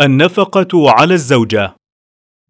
النفقة على الزوجة.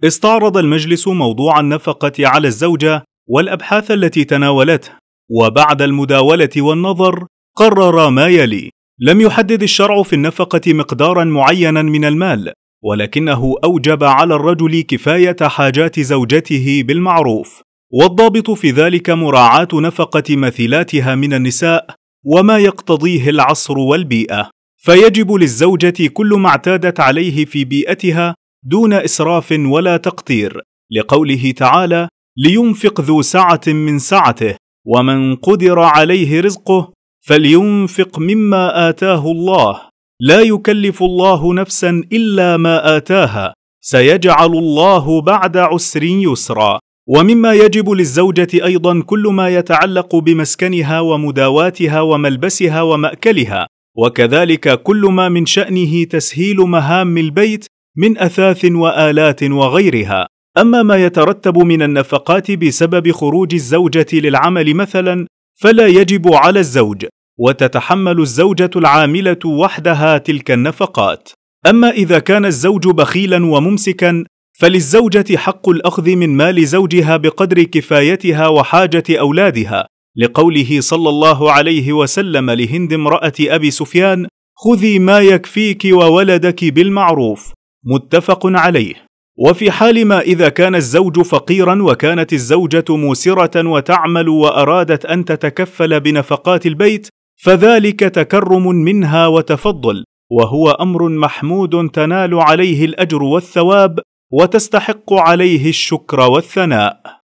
استعرض المجلس موضوع النفقة على الزوجة والأبحاث التي تناولته وبعد المداولة والنظر قرر ما يلي. لم يحدد الشرع في النفقة مقدارا معينا من المال ولكنه أوجب على الرجل كفاية حاجات زوجته بالمعروف والضابط في ذلك مراعاة نفقة مثيلاتها من النساء وما يقتضيه العصر والبيئة. فيجب للزوجة كل ما اعتادت عليه في بيئتها دون إسراف ولا تقتير لقوله تعالى لينفق ذو سعة من سعته ومن قدر عليه رزقه فلينفق مما آتاه الله. لا يكلف الله نفسا إلا ما آتاها سيجعل الله بعد عسر يسرا. ومما يجب للزوجة أيضا كل ما يتعلق بمسكنها ومداواتها وملبسها ومأكلها. وكذلك كل ما من شأنه تسهيل مهام البيت من أثاث وآلات وغيرها. أما ما يترتب من النفقات بسبب خروج الزوجة للعمل مثلا فلا يجب على الزوج وتتحمل الزوجة العاملة وحدها تلك النفقات. أما إذا كان الزوج بخيلا وممسكا فللزوجة حق الأخذ من مال زوجها بقدر كفايتها وحاجة أولادها. لقوله صلى الله عليه وسلم لهند امرأة أبي سفيان خذي ما يكفيك وولدك بالمعروف. متفق عليه. وفي حال ما إذا كان الزوج فقيرا وكانت الزوجة موسرة وتعمل وأرادت أن تتكفل بنفقات البيت فذلك تكرم منها وتفضل وهو أمر محمود تنال عليه الأجر والثواب وتستحق عليه الشكر والثناء.